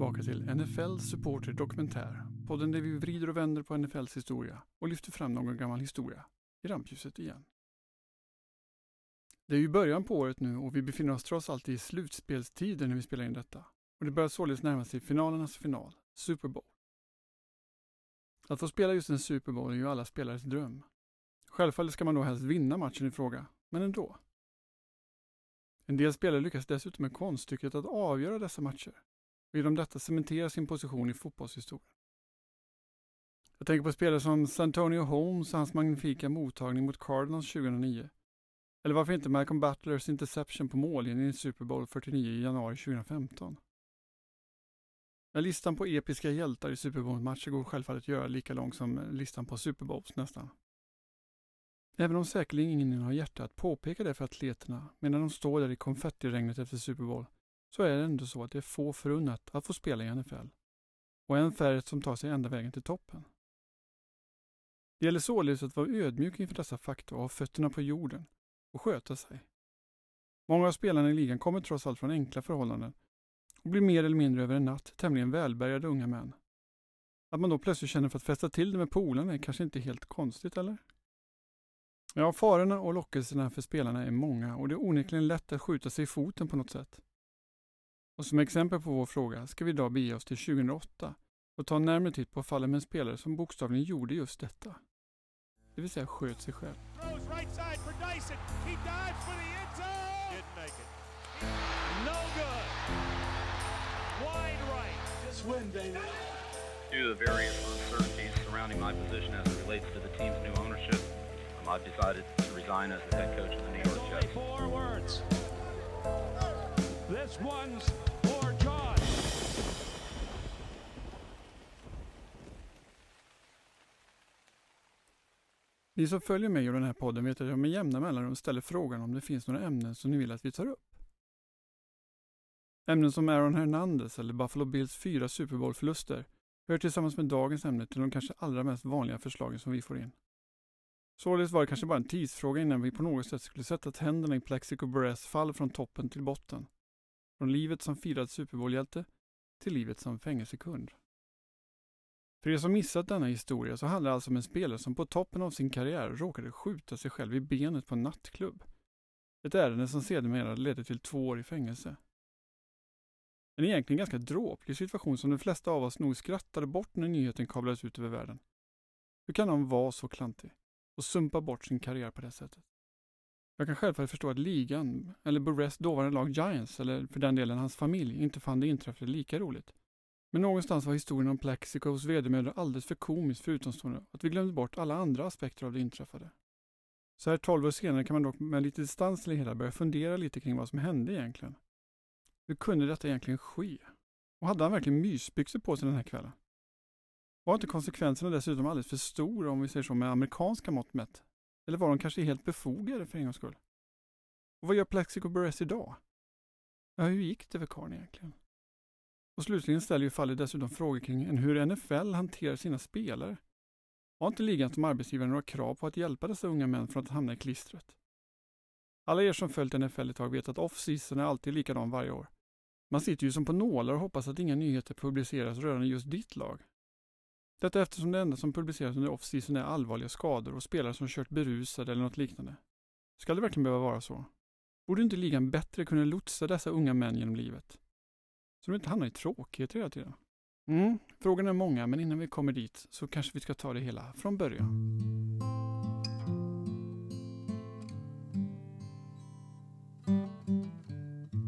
tillbaka till NFL Supporter Dokumentär. Podden där vi vrider och vänder på NFLs historia och lyfter fram någon gammal historia i rampljuset igen. Det är ju början på året nu och vi befinner oss trots allt i slutspelstider när vi spelar in detta. Och det börjar således närma sig finalernas final, Super Bowl. Att få spela just en Super Bowl är ju alla spelares dröm. Självfallet ska man då helst vinna matchen i fråga, men ändå. En del spelare lyckas dessutom med konststycket att avgöra dessa matcher genom detta cementera sin position i fotbollshistorien. Jag tänker på spelare som Santonio Holmes och hans magnifika mottagning mot Cardinals 2009. Eller varför inte Malcolm Butlers interception på mållinjen i Super Bowl 49 i januari 2015. Men listan på episka hjältar i Super Bowl-matcher går självfallet att göra lika lång som listan på Super Bowls nästan. Även om säkerligen ingen har hjärta att påpeka det för atleterna medan de står där i konfettiregnet efter Super Bowl, så är det ändå så att det är få förunnat att få spela i NFL. Och en färre som tar sig ända vägen till toppen. Det gäller således att vara ödmjuk inför dessa fakta och ha fötterna på jorden och sköta sig. Många av spelarna i ligan kommer trots allt från enkla förhållanden och blir mer eller mindre över en natt tämligen välbärgade unga män. Att man då plötsligt känner för att fästa till det med polarna är kanske inte helt konstigt, eller? Ja, farorna och lockelserna för spelarna är många och det är onekligen lätt att skjuta sig i foten på något sätt. Och som exempel på vår fråga ska vi idag bege oss till 2008 och ta en närmare titt på fallet med en spelare som bokstavligen gjorde just detta. Det vill säga sköt sig själv. Due to the various uncertainties surrounding my position as it relates to the team's new ownership, I've decided to resign as the head coach of the New York Jets. Four words. This one's Ni som följer mig och den här podden vet att jag med jämna mellanrum ställer frågan om det finns några ämnen som ni vill att vi tar upp. Ämnen som Aaron Hernandez eller Buffalo Bills fyra Super Bowl-förluster hör tillsammans med dagens ämne till de kanske allra mest vanliga förslagen som vi får in. Således var det kanske bara en tidsfråga innan vi på något sätt skulle sätta tänderna i Plexico Barres fall från toppen till botten. Från livet som firad Super Bowl-hjälte till livet som fängelsekund. För er som missat denna historia så handlar det alltså om en spelare som på toppen av sin karriär råkade skjuta sig själv i benet på en nattklubb. Ett ärende som sedermera ledde till två år i fängelse. En egentligen ganska dråplig situation som de flesta av oss nog skrattade bort när nyheten kablades ut över världen. Hur kan någon vara så klantig? och sumpa bort sin karriär på det sättet. Jag kan självfallet förstå att ligan, eller Burress dåvarande lag Giants, eller för den delen hans familj, inte fann det inträffade lika roligt. Men någonstans var historien om Plexicos vedermödor alldeles för komisk för utomstående att vi glömde bort alla andra aspekter av det inträffade. Så här tolv år senare kan man dock med lite distans till det hela börja fundera lite kring vad som hände egentligen. Hur kunde detta egentligen ske? Och hade han verkligen mysbyxor på sig den här kvällen? Var inte konsekvenserna dessutom alldeles för stora om vi säger så med amerikanska mått mätt? Eller var de kanske helt befogade för en gångs skull? Och vad gör Plexico Burress idag? Ja, hur gick det för karln egentligen? Och slutligen ställer ju fallet dessutom frågor kring hur NFL hanterar sina spelare. Har inte ligan som arbetsgivare några krav på att hjälpa dessa unga män från att hamna i klistret? Alla er som följt NFL ett tag vet att off-season är alltid likadan varje år. Man sitter ju som på nålar och hoppas att inga nyheter publiceras rörande just ditt lag. Detta eftersom det enda som publiceras under off-season är allvarliga skador och spelare som kört berusade eller något liknande. Ska det verkligen behöva vara så? Borde inte ligan bättre kunna lotsa dessa unga män genom livet? Så de inte hamnar i tråkigheter hela tiden. Mm, frågorna är många, men innan vi kommer dit så kanske vi ska ta det hela från början.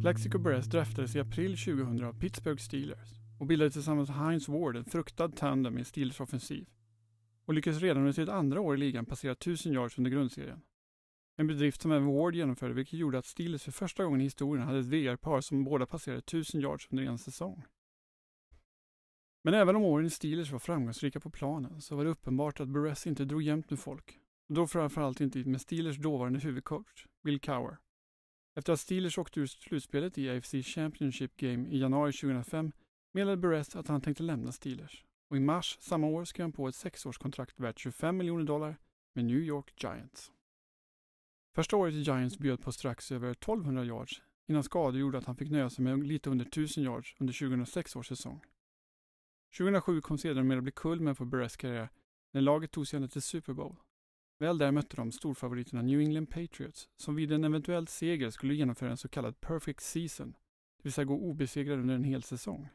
Lexico Bress draftades i april 2000 av Pittsburgh Steelers och bildade tillsammans med Heinz Ward en fruktad tandem i Steelers offensiv och lyckades redan under sitt andra år i ligan passera 1000 yards under grundserien. En bedrift som även Ward genomförde vilket gjorde att Steelers för första gången i historien hade ett VR-par som båda passerade 1000 yards under en säsong. Men även om åren i Steelers var framgångsrika på planen så var det uppenbart att Burress inte drog jämnt med folk. Och då framförallt inte med Steelers dåvarande huvudcoach, Bill Cower. Efter att Steelers åkte ur slutspelet i AFC Championship Game i januari 2005 meddelade Burress att han tänkte lämna Steelers och i mars samma år skrev han på ett sexårskontrakt värt 25 miljoner dollar med New York Giants. Första året i Giants bjöd på strax över 1200 yards innan skador gjorde att han fick nöja sig med lite under 1000 yards under 2006 års säsong. 2007 kom sedan med att bli kulmen på Burres karriär när laget tog sig ända till Super Bowl. Väl där mötte de storfavoriterna New England Patriots som vid en eventuell seger skulle genomföra en så kallad perfect season, det vill säga gå obesegrad under en hel säsong.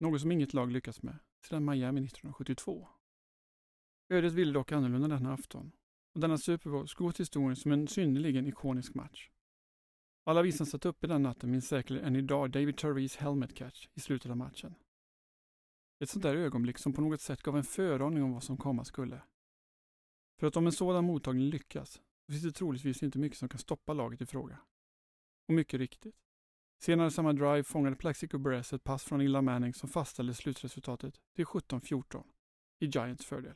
Något som inget lag lyckats med sedan Miami 1972. Ödet ville dock annorlunda denna afton och denna Super Bowl skulle gå till historien som en synnerligen ikonisk match. Alla vi som satt uppe den natten minns säkert än idag David Turvees helmet catch i slutet av matchen. Ett sånt där ögonblick som på något sätt gav en föraning om vad som komma skulle. För att om en sådan mottagning lyckas, så finns det troligtvis inte mycket som kan stoppa laget i fråga. Och mycket riktigt. Senare samma drive fångade Plaxico Burress ett pass från Illa Manning som fastställde slutresultatet till 17-14 i Giants fördel.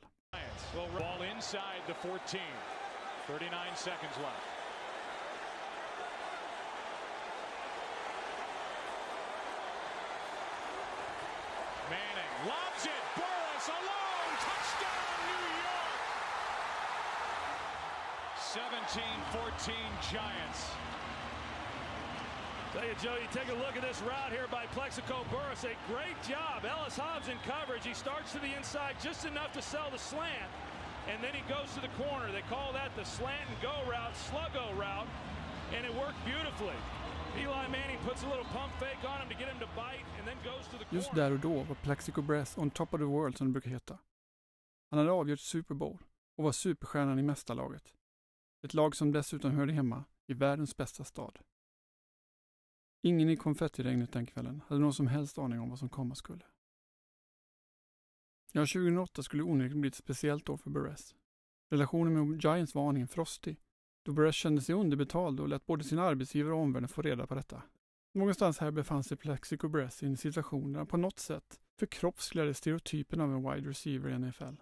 Manning lobs it. Burris alone. Touchdown, New York. 17-14 Giants. Tell you, Joe, you take a look at this route here by Plexico Burris. A great job. Ellis Hobbs in coverage. He starts to the inside just enough to sell the slant, and then he goes to the corner. They call that the slant and go route, sluggo route, and it worked beautifully. Eli Manning puts a little pump fake on him to get him to bite, and then goes to the corner. Just där och då var Plaxico Burress on top of the world som det brukar heta. Han hade avgjort Super Bowl och var superstjärnan i mästarlaget. Ett lag som dessutom hörde hemma i världens bästa stad. Ingen i konfettiregnet den kvällen hade någon som helst aning om vad som komma skulle. Ja, 2008 skulle onekligen bli ett speciellt år för Burress. Relationen med Giants var aningen frostig, då Burress kände sig underbetald och lät både sin arbetsgivare och omvärlden få reda på detta. Någonstans här befann sig Plexico Burress i en situation där han på något sätt förkroppsligade stereotypen av en wide receiver i NFL.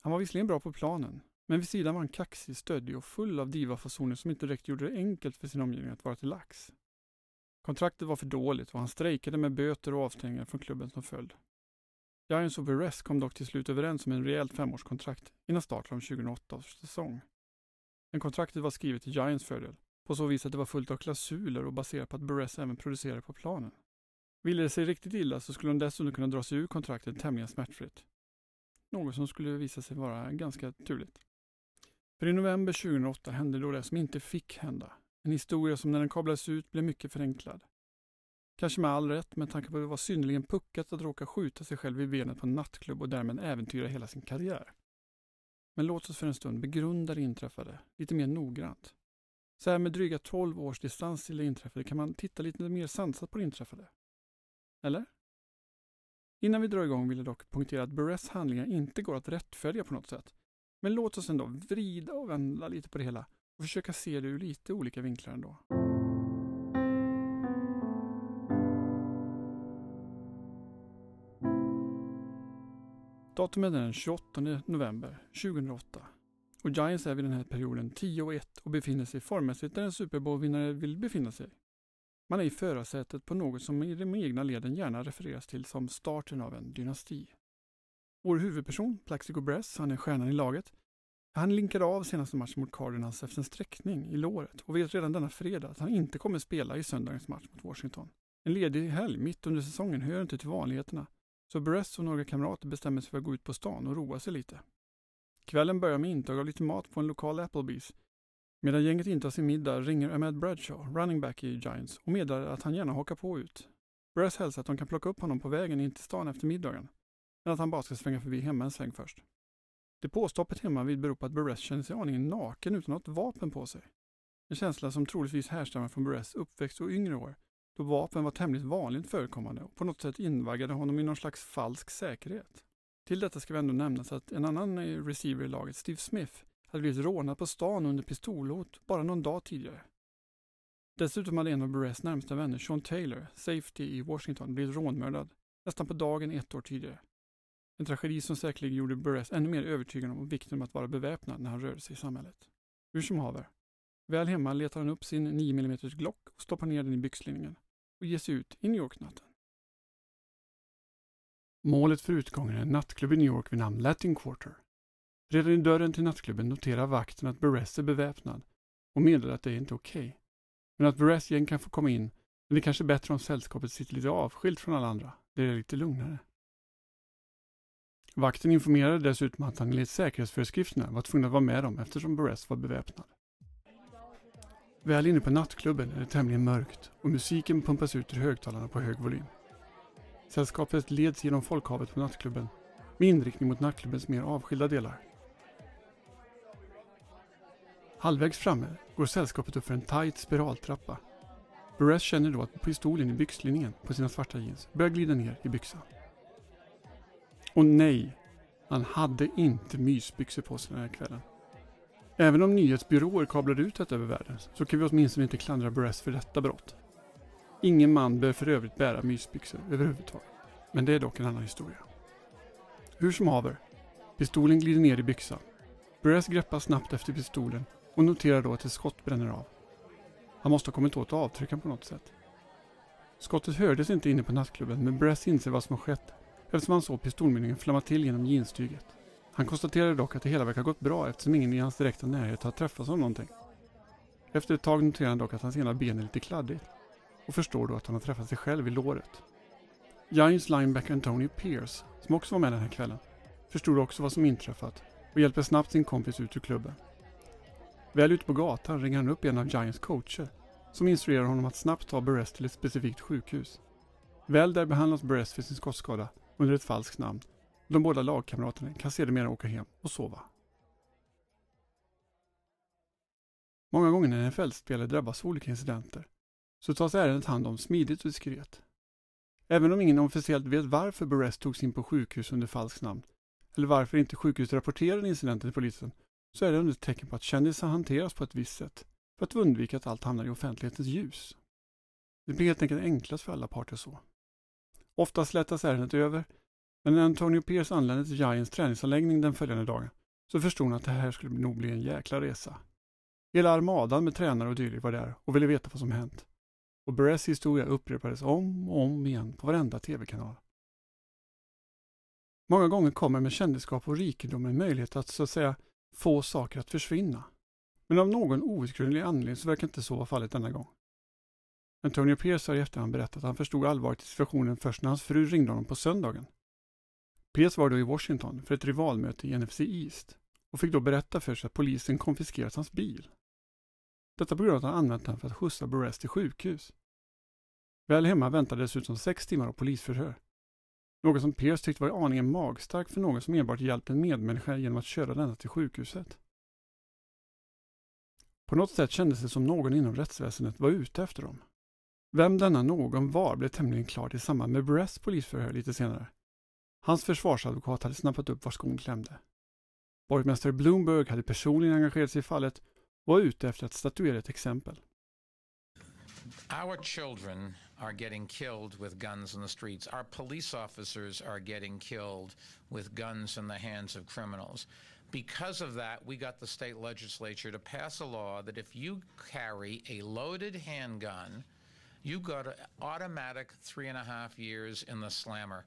Han var visserligen bra på planen, men vid sidan var han kaxig, stöddig och full av divafasoner som inte direkt gjorde det enkelt för sin omgivning att vara till lax. Kontraktet var för dåligt och han strejkade med böter och avstängningar från klubben som följd. Giants och Perez kom dock till slut överens om en rejält femårskontrakt innan starten av 2008 års säsong. Men kontraktet var skrivet till Giants fördel, på så vis att det var fullt av klausuler och baserat på att Burress även producerade på planen. Ville det sig riktigt illa så skulle de dessutom kunna dra sig ur kontraktet tämligen smärtfritt. Något som skulle visa sig vara ganska turligt. För i november 2008 hände då det som inte fick hända. En historia som när den kablades ut blev mycket förenklad. Kanske med all rätt med tanke på att det var synnerligen puckat att råka skjuta sig själv i benet på en nattklubb och därmed äventyra hela sin karriär. Men låt oss för en stund begrunda det inträffade lite mer noggrant. Så här med dryga 12 års distans till det inträffade kan man titta lite mer sansat på det inträffade. Eller? Innan vi drar igång vill jag dock punktera att Burress handlingar inte går att rättfärdiga på något sätt. Men låt oss ändå vrida och vända lite på det hela och försöka se det ur lite olika vinklar ändå. Datumet är den 28 november 2008 och Giants är vid den här perioden 10 och 1 och befinner sig formmässigt där en Super Bowl-vinnare vill befinna sig. Man är i förarsätet på något som i de egna leden gärna refereras till som starten av en dynasti. Vår huvudperson, Plaxico Bress, han är stjärnan i laget. Han linkade av senaste matchen mot Cardinals efter en sträckning i låret och vet redan denna fredag att han inte kommer spela i söndagens match mot Washington. En ledig helg mitt under säsongen hör inte till vanligheterna, så Bress och några kamrater bestämmer sig för att gå ut på stan och roa sig lite. Kvällen börjar med intag av lite mat på en lokal Applebee's. Medan gänget intar sin middag ringer Ahmed Bradshaw, running back i Giants, och meddelar att han gärna hakar på ut. Bress hälsar att de kan plocka upp honom på vägen in till stan efter middagen, men att han bara ska svänga förbi hemma en sväng först. Det påstoppet hemma vid beror på att Buress känner sig aningen naken utan något vapen på sig. En känsla som troligtvis härstammar från Buress uppväxt och yngre år, då vapen var tämligen vanligt förekommande och på något sätt invaggade honom i någon slags falsk säkerhet. Till detta ska vi ändå nämnas att en annan eh, receiver i laget, Steve Smith, hade blivit rånad på stan under pistolhot bara någon dag tidigare. Dessutom hade en av Burress närmsta vänner, Sean Taylor, safety i Washington, blivit rånmördad nästan på dagen ett år tidigare. En tragedi som säkerligen gjorde Burress ännu mer övertygad om vikten av att vara beväpnad när han rörde sig i samhället. Hur som haver. Väl hemma letar han upp sin 9 mm Glock och stoppar ner den i byxlinningen och ge sig ut i New York-natten. Målet för utgången är en nattklubb i New York vid namn Latin Quarter. Redan i dörren till nattklubben noterar vakten att Buress är beväpnad och meddelar att det är inte okej. Okay. Men att Buress gäng kan få komma in Men det är kanske är bättre om sällskapet sitter lite avskilt från alla andra. Det är lite lugnare. Vakten informerade dessutom att han enligt säkerhetsföreskrifterna var tvungen att vara med dem eftersom Burress var beväpnad. Väl inne på nattklubben är det tämligen mörkt och musiken pumpas ut ur högtalarna på hög volym. Sällskapet leds genom folkhavet på nattklubben med inriktning mot nattklubbens mer avskilda delar. Halvvägs framme går sällskapet upp för en tight spiraltrappa. Burress känner då att pistolen i byxlinningen på sina svarta jeans börjar glida ner i byxan. Och nej, han hade inte mysbyxor på sig den här kvällen. Även om nyhetsbyråer kablar ut detta över världen så kan vi åtminstone inte klandra Brass för detta brott. Ingen man bör för övrigt bära mysbyxor överhuvudtaget. Men det är dock en annan historia. Hur som haver, pistolen glider ner i byxan. Brass greppar snabbt efter pistolen och noterar då att ett skott bränner av. Han måste ha kommit åt avtryckaren på något sätt. Skottet hördes inte inne på nattklubben men Bress inser vad som har skett eftersom han såg pistolmynningen flamma till genom jeanstyget. Han konstaterade dock att det hela verkar gått bra eftersom ingen i hans direkta närhet har träffats av någonting. Efter ett tag noterar han dock att hans ena ben är lite kladdigt och förstår då att han har träffat sig själv i låret. Giants linebacker Antonio Pierce, som också var med den här kvällen, förstod också vad som inträffat och hjälper snabbt sin kompis ut ur klubben. Väl ute på gatan ringer han upp en av Giants coacher som instruerar honom att snabbt ta Burress till ett specifikt sjukhus. Väl där behandlas Burress för sin skottskada under ett falskt namn. De båda lagkamraterna kan sedermera åka hem och sova. Många gånger när en fältspelare drabbas av olika incidenter så tas ärendet hand om smidigt och diskret. Även om ingen officiellt vet varför Burress togs in på sjukhus under falskt namn eller varför inte sjukhuset rapporterade incidenten till polisen så är det ändå ett tecken på att kändisar hanteras på ett visst sätt för att undvika att allt hamnar i offentlighetens ljus. Det blir helt enkelt enklast för alla parter så. Oftast lättas ärendet över, men när Antonio Pierce anlände till Giants träningsanläggning den följande dagen så förstod han att det här skulle nog bli en jäkla resa. Hela armadan med tränare och dylikt var där och ville veta vad som hänt. Och Buress historia upprepades om och om igen på varenda tv-kanal. Många gånger kommer med kändisskap och rikedom en möjlighet att så att säga få saker att försvinna. Men av någon outgrundlig anledning så verkar inte så vara fallet denna gång. Antonio Pierce har i efterhand berättat att han förstod allvaret i situationen först när hans fru ringde honom på söndagen. Pierce var då i Washington för ett rivalmöte i NFC East och fick då berätta för sig att polisen konfiskerat hans bil. Detta på grund av att han använt den för att skjutsa Burress till sjukhus. Väl hemma väntade dessutom sex timmar av polisförhör. Något som Pierce tyckte var aningen magstarkt för någon som enbart hjälpt en medmänniska genom att köra denna till sjukhuset. På något sätt kändes det som någon inom rättsväsendet var ute efter dem. Vem denna någon var blev tämligen klart i samband med Burress polisförhör lite senare. Hans försvarsadvokat hade snappat upp var skon klämde. Borgmästare Bloomberg hade personligen engagerat sig i fallet och var ute efter att statuera ett exempel. Our children are getting killed with guns in the streets. Our police officers are getting killed with guns in the hands of criminals. Because of that, we got the state legislature to pass a law that if you carry a loaded handgun, you got an automatic three and a half years in the slammer.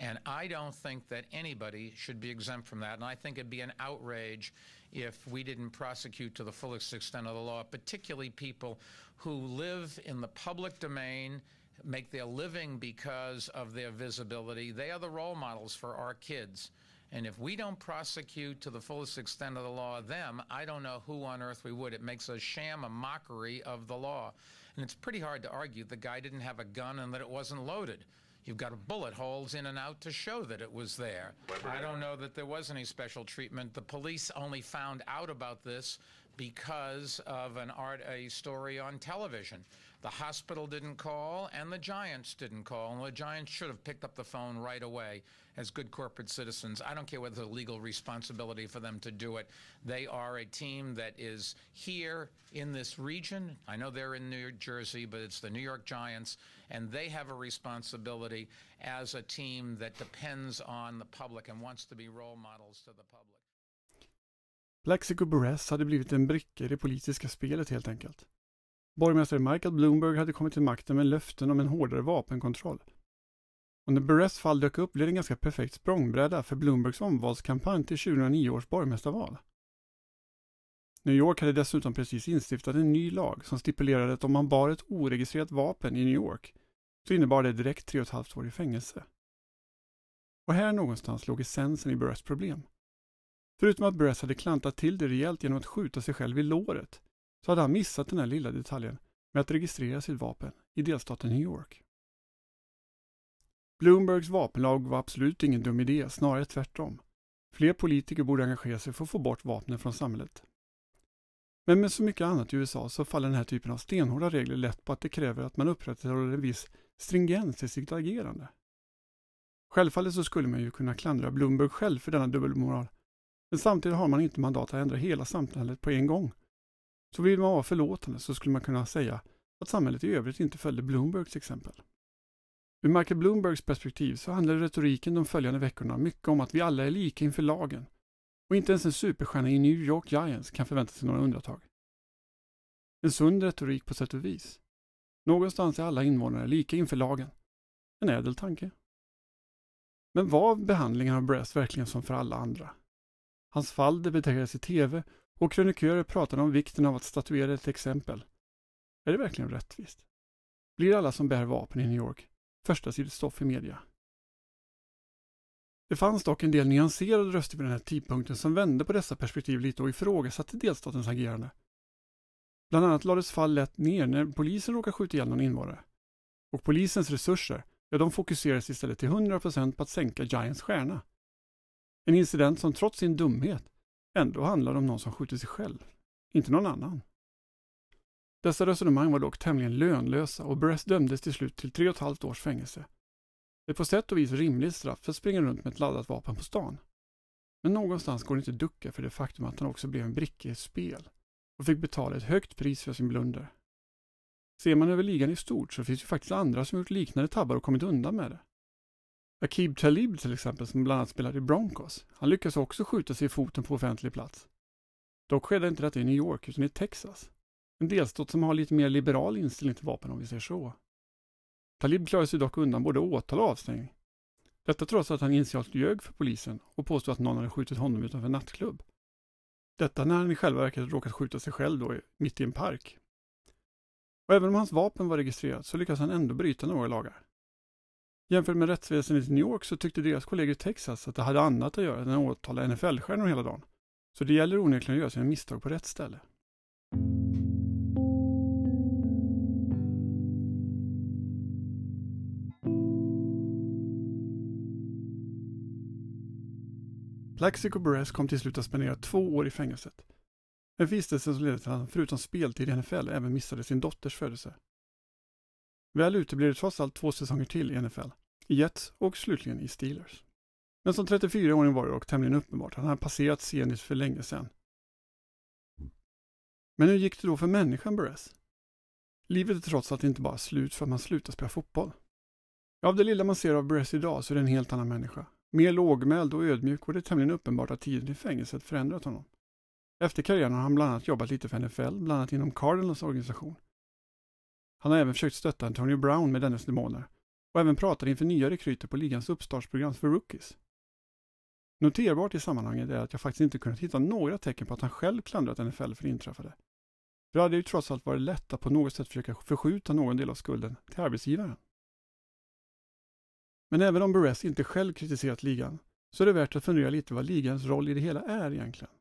And I don't think that anybody should be exempt from that. And I think it'd be an outrage if we didn't prosecute to the fullest extent of the law, particularly people who live in the public domain, make their living because of their visibility. They are the role models for our kids. And if we don't prosecute to the fullest extent of the law them, I don't know who on earth we would. It makes a sham, a mockery of the law. And it's pretty hard to argue the guy didn't have a gun and that it wasn't loaded. You've got bullet holes in and out to show that it was there. I don't know that there was any special treatment. The police only found out about this because of an art a story on television. The hospital didn't call and the Giants didn't call. And the Giants should have picked up the phone right away as good corporate citizens. I don't care whether the legal responsibility for them to do it. They are a team that is here in this region. I know they're in New Jersey, but it's the New York Giants, and they have a responsibility as a team that depends on the public and wants to be role models to the public. Plaxico Burress hade blivit en bricka i det politiska spelet helt enkelt. Borgmästare Michael Bloomberg hade kommit till makten med löften om en hårdare vapenkontroll. Och när Burress fall dök upp blev det en ganska perfekt språngbräda för Bloombergs omvalskampanj till 2009 års borgmästarval. New York hade dessutom precis instiftat en ny lag som stipulerade att om man bar ett oregistrerat vapen i New York så innebar det direkt tre och ett halvt år i fängelse. Och här någonstans låg essensen i Burress problem. Förutom att Burress hade klantat till det rejält genom att skjuta sig själv i låret så hade han missat den här lilla detaljen med att registrera sitt vapen i delstaten New York. Bloombergs vapenlag var absolut ingen dum idé, snarare tvärtom. Fler politiker borde engagera sig för att få bort vapnen från samhället. Men med så mycket annat i USA så faller den här typen av stenhårda regler lätt på att det kräver att man upprätthåller en viss stringens i sitt agerande. Självfallet så skulle man ju kunna klandra Bloomberg själv för denna dubbelmoral. Men samtidigt har man inte mandat att ändra hela samhället på en gång. Så vill man vara förlåtande så skulle man kunna säga att samhället i övrigt inte följde Bloombergs exempel. Ur Michael Bloombergs perspektiv så handlar retoriken de följande veckorna mycket om att vi alla är lika inför lagen och inte ens en superstjärna i New York Giants kan förvänta sig några undantag. En sund retorik på sätt och vis. Någonstans är alla invånare lika inför lagen. En ädel tanke. Men var behandlingen av Brest verkligen som för alla andra? Hans fall debatterades i tv och krönikörer pratade om vikten av att statuera ett exempel. Är det verkligen rättvist? Blir alla som bär vapen i New York första stoff i media? Det fanns dock en del nyanserade röster vid den här tidpunkten som vände på dessa perspektiv lite och ifrågasatte delstatens agerande. Bland annat lades fall lätt ner när polisen råkade skjuta ihjäl någon invånare. Och polisens resurser, ja de fokuserades istället till 100% på att sänka Giants stjärna. En incident som trots sin dumhet ändå handlar det om någon som skjuter sig själv, inte någon annan. Dessa resonemang var dock tämligen lönlösa och Bress dömdes till slut till tre och ett halvt års fängelse. Ett på sätt och vis rimligt straff för att springa runt med ett laddat vapen på stan. Men någonstans går det inte att ducka för det faktum att han också blev en bricka i ett spel och fick betala ett högt pris för sin blunder. Ser man över ligan i stort så finns det faktiskt andra som gjort liknande tabbar och kommit undan med det. Akib Talib till exempel, som bland annat spelade i Broncos, han lyckas också skjuta sig i foten på offentlig plats. Dock skedde inte detta i New York, utan i Texas. En delstat som har lite mer liberal inställning till vapen om vi säger så. Talib klarade sig dock undan både åtal och avstängning. Detta trots att han initialt ljög för polisen och påstod att någon hade skjutit honom utanför en nattklubb. Detta när han i själva verket råkat skjuta sig själv då mitt i en park. Och även om hans vapen var registrerat så lyckades han ändå bryta några lagar. Jämfört med rättsväsendet i New York så tyckte deras kollegor i Texas att det hade annat att göra än att åtala NFL-stjärnor hela dagen. Så det gäller onekligen att göra sina misstag på rätt ställe. Plaxico Burress kom till slut att spendera två år i fängelset. En vistelse som ledde till att han förutom speltid i NFL även missade sin dotters födelse. Väl ute blir det trots allt två säsonger till i NFL, i Jets och slutligen i Steelers. Men som 34-åring var det dock tämligen uppenbart att han hade passerat Zenit för länge sedan. Men hur gick det då för människan Burress? Livet är trots allt inte bara slut för att man slutar spela fotboll. Av det lilla man ser av Burress idag så är det en helt annan människa. Mer lågmäld och ödmjuk och det är tämligen uppenbart att tiden i fängelset förändrat honom. Efter karriären har han bland annat jobbat lite för NFL, bland annat inom Cardinals organisation. Han har även försökt stötta Antonio Brown med dennes demoner och även pratat inför nya rekryter på ligans uppstartsprogram för rookies. Noterbart i sammanhanget är att jag faktiskt inte kunnat hitta några tecken på att han själv klandrat NFL för det inträffade. För det hade ju trots allt varit lätt att på något sätt försöka förskjuta någon del av skulden till arbetsgivaren. Men även om Burress inte själv kritiserat ligan så är det värt att fundera lite vad ligans roll i det hela är egentligen.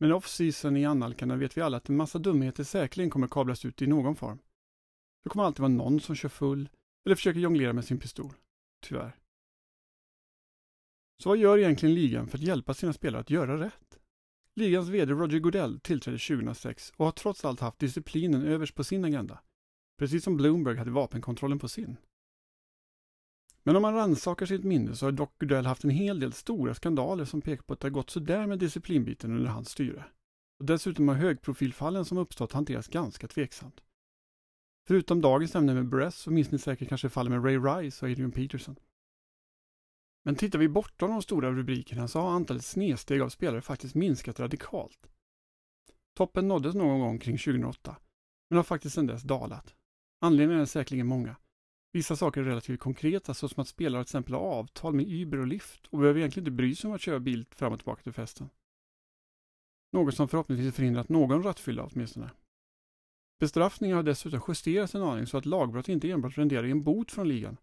Men off-season i annalkande vet vi alla att en massa dumheter säkerligen kommer kablas ut i någon form. Det kommer alltid vara någon som kör full eller försöker jonglera med sin pistol. Tyvärr. Så vad gör egentligen ligan för att hjälpa sina spelare att göra rätt? Ligans VD Roger Goodell tillträdde 2006 och har trots allt haft disciplinen överst på sin agenda. Precis som Bloomberg hade vapenkontrollen på sin. Men om man rannsakar sitt minne så har dock Goodell haft en hel del stora skandaler som pekar på att det har gått sådär med disciplinbiten under hans styre. Och dessutom har högprofilfallen som uppstått hanterats ganska tveksamt. Förutom dagens ämne med Bress så minns ni säkert kanske fallet med Ray Rice och Adrian Peterson. Men tittar vi bortom de stora rubrikerna så har antalet snedsteg av spelare faktiskt minskat radikalt. Toppen nåddes någon gång kring 2008, men har faktiskt sedan dess dalat. Anledningarna är säkerligen många. Vissa saker är relativt konkreta, såsom att spelare till exempel har avtal med Uber och Lyft och behöver egentligen inte bry sig om att köra bil fram och tillbaka till festen. Något som förhoppningsvis förhindrat någon rattfylla åtminstone. Bestraffningen har dessutom justerats en aning så att lagbrott inte enbart renderar i en bot från ligan,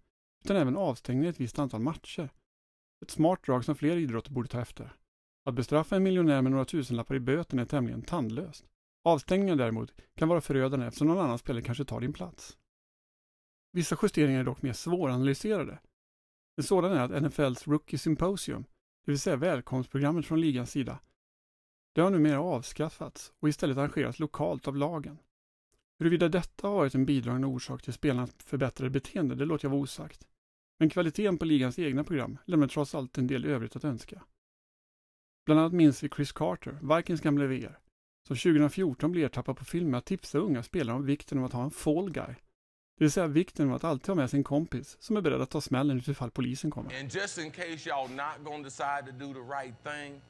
utan även avstängning i ett visst antal matcher. Ett smart drag som fler idrotter borde ta efter. Att bestraffa en miljonär med några tusenlappar i böten är tämligen tandlöst. Avstängningar däremot kan vara förödande eftersom någon annan spelare kanske tar din plats. Vissa justeringar är dock mer svåranalyserade. En sådan är att NFLs Rookie Symposium, det vill säga välkomstprogrammet från ligans sida, det har numera avskaffats och istället arrangeras lokalt av lagen. Huruvida detta har varit en bidragande orsak till spelarnas förbättrade beteende, det låter jag vara osagt. Men kvaliteten på ligans egna program lämnar trots allt en del övrigt att önska. Bland annat minns vi Chris Carter, Vikings gamle VR, som 2014 blev ertappad på film med att tipsa unga spelare om vikten av att ha en fall guy. Det vill säga vikten av att alltid ha med sin kompis som är beredd att ta smällen utifall polisen kommer. And just in case y'all not gonna decide to do the right thing,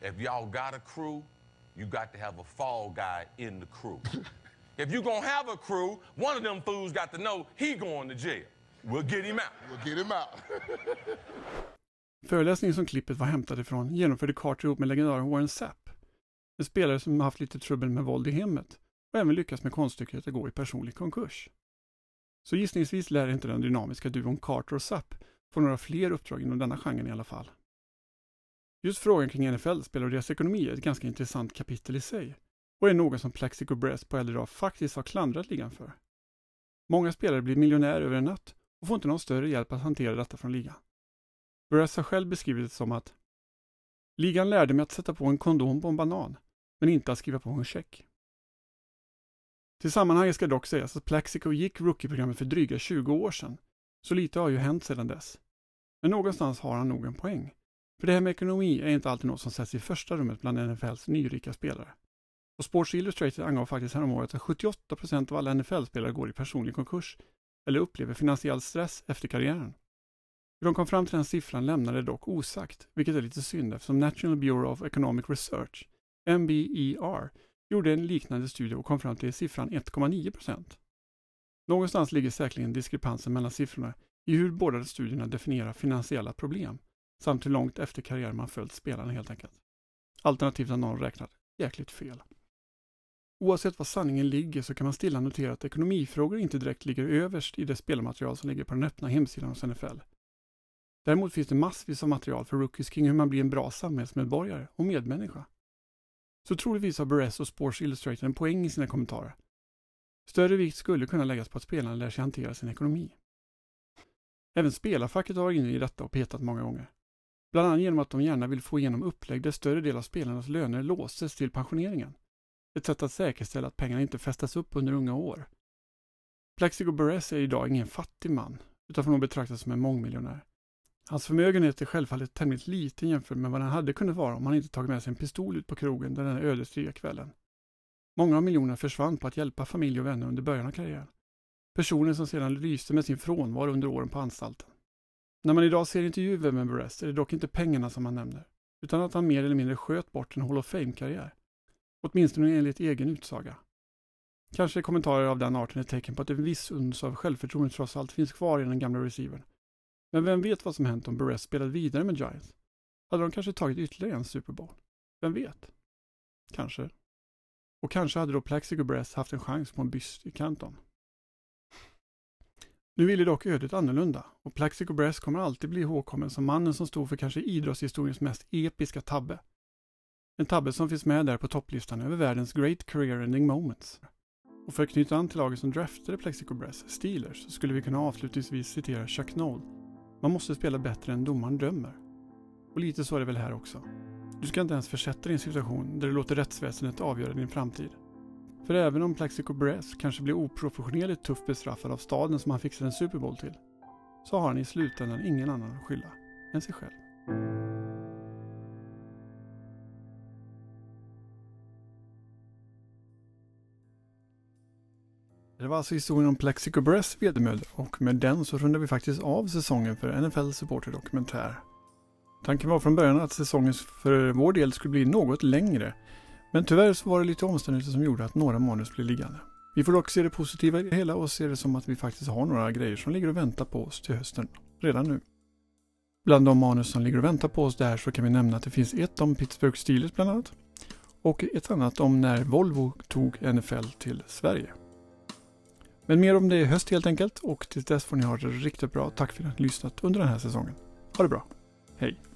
if y'all got a crew, you got to have a fall guy in the crew. if you gonna have a crew, one of them fools got to know he going to jail. We'll get him out. We'll get him out. Föreläsningen som klippet var hämtad ifrån genomförde Carter ihop med legendaren Warren Sapp. En spelare som haft lite trubbel med våld i hemmet och även lyckats med konststycket att gå i personlig konkurs. Så gissningsvis lär inte den dynamiska duon Carter och Sapp få några fler uppdrag inom denna genren i alla fall. Just frågan kring NFL-spel och deras ekonomi är ett ganska intressant kapitel i sig och är något som Plexico Breast på äldre dag faktiskt har klandrat ligan för. Många spelare blir miljonärer över en natt och får inte någon större hjälp att hantera detta från ligan. Buress har själv beskrivit det som att Ligan lärde mig att sätta på en kondom på en banan, men inte att skriva på en check. Till sammanhanget ska dock sägas att Plexico gick rookie-programmet för dryga 20 år sedan, så lite har ju hänt sedan dess. Men någonstans har han nog en poäng. För det här med ekonomi är inte alltid något som sätts i första rummet bland NFLs nyrika spelare. Och Sports Illustrated angav faktiskt häromåret att 78% av alla NFL-spelare går i personlig konkurs eller upplever finansiell stress efter karriären. Hur de kom fram till den siffran lämnade dock osagt, vilket är lite synd eftersom National Bureau of Economic Research, NBER, gjorde en liknande studie och kom fram till siffran 1,9% Någonstans ligger säkerligen diskrepansen mellan siffrorna i hur båda studierna definierar finansiella problem samt hur långt efter karriären man följt spelarna helt enkelt. Alternativt har någon räknat jäkligt fel. Oavsett var sanningen ligger så kan man stilla notera att ekonomifrågor inte direkt ligger överst i det spelmaterial som ligger på den öppna hemsidan hos NFL. Däremot finns det massvis av material för rookies kring hur man blir en bra samhällsmedborgare och medmänniska. Så troligtvis har Buress och Sports Illustrated en poäng i sina kommentarer. Större vikt skulle kunna läggas på att spelarna lär sig hantera sin ekonomi. Även spelarfacket har varit inne i detta och petat många gånger. Bland annat genom att de gärna vill få igenom upplägg där större del av spelarnas löner låses till pensioneringen. Ett sätt att säkerställa att pengarna inte fästas upp under unga år. Plexigo Buress är idag ingen fattig man, utan får nog betraktas som en mångmiljonär. Hans förmögenhet är självfallet tämligen liten jämfört med vad den hade kunnat vara om han inte tagit med sig en pistol ut på krogen den där ödesdigra kvällen. Många av miljonerna försvann på att hjälpa familj och vänner under början av karriären. Personer som sedan lyste med sin frånvaro under åren på anstalten. När man idag ser intervjuer med Burress är det dock inte pengarna som han nämner, utan att han mer eller mindre sköt bort en Hall of Fame-karriär. Åtminstone enligt egen utsaga. Kanske kommentarer av den arten är tecken på att en viss uns av självförtroende trots allt finns kvar i den gamla receivern men vem vet vad som hänt om Burress spelat vidare med Giants? Hade de kanske tagit ytterligare en Super Bowl? Vem vet? Kanske. Och kanske hade då Plaxico Burress haft en chans på en byst i Canton. Nu ville dock ödet annorlunda och Plaxico Burress kommer alltid bli ihågkommen som mannen som stod för kanske idrottshistoriens mest episka tabbe. En tabbe som finns med där på topplistan över världens Great Career Ending Moments. Och för att knyta an till laget som draftade Plexico Bress, Steelers, så skulle vi kunna avslutningsvis citera Chuck Noll man måste spela bättre än domaren dömer. Och lite så är det väl här också. Du ska inte ens försätta dig i en situation där du låter rättsväsendet avgöra din framtid. För även om Plexico Brass kanske blir oproportionerligt tufft bestraffad av staden som han fixade en Super Bowl till, så har han i slutändan ingen annan att skylla än sig själv. Var alltså historien om Plexico Breath vedermödor och med den så rundar vi faktiskt av säsongen för NFL Supporter Dokumentär. Tanken var från början att säsongen för vår del skulle bli något längre. Men tyvärr så var det lite omständigheter som gjorde att några manus blev liggande. Vi får dock se det positiva i det hela och se det som att vi faktiskt har några grejer som ligger och väntar på oss till hösten, redan nu. Bland de manus som ligger och väntar på oss där så kan vi nämna att det finns ett om Pittsburgh Steelers bland annat. och ett annat om när Volvo tog NFL till Sverige. Men mer om det i höst helt enkelt och tills dess får ni ha det riktigt bra. Tack för att ni har lyssnat under den här säsongen. Ha det bra. Hej!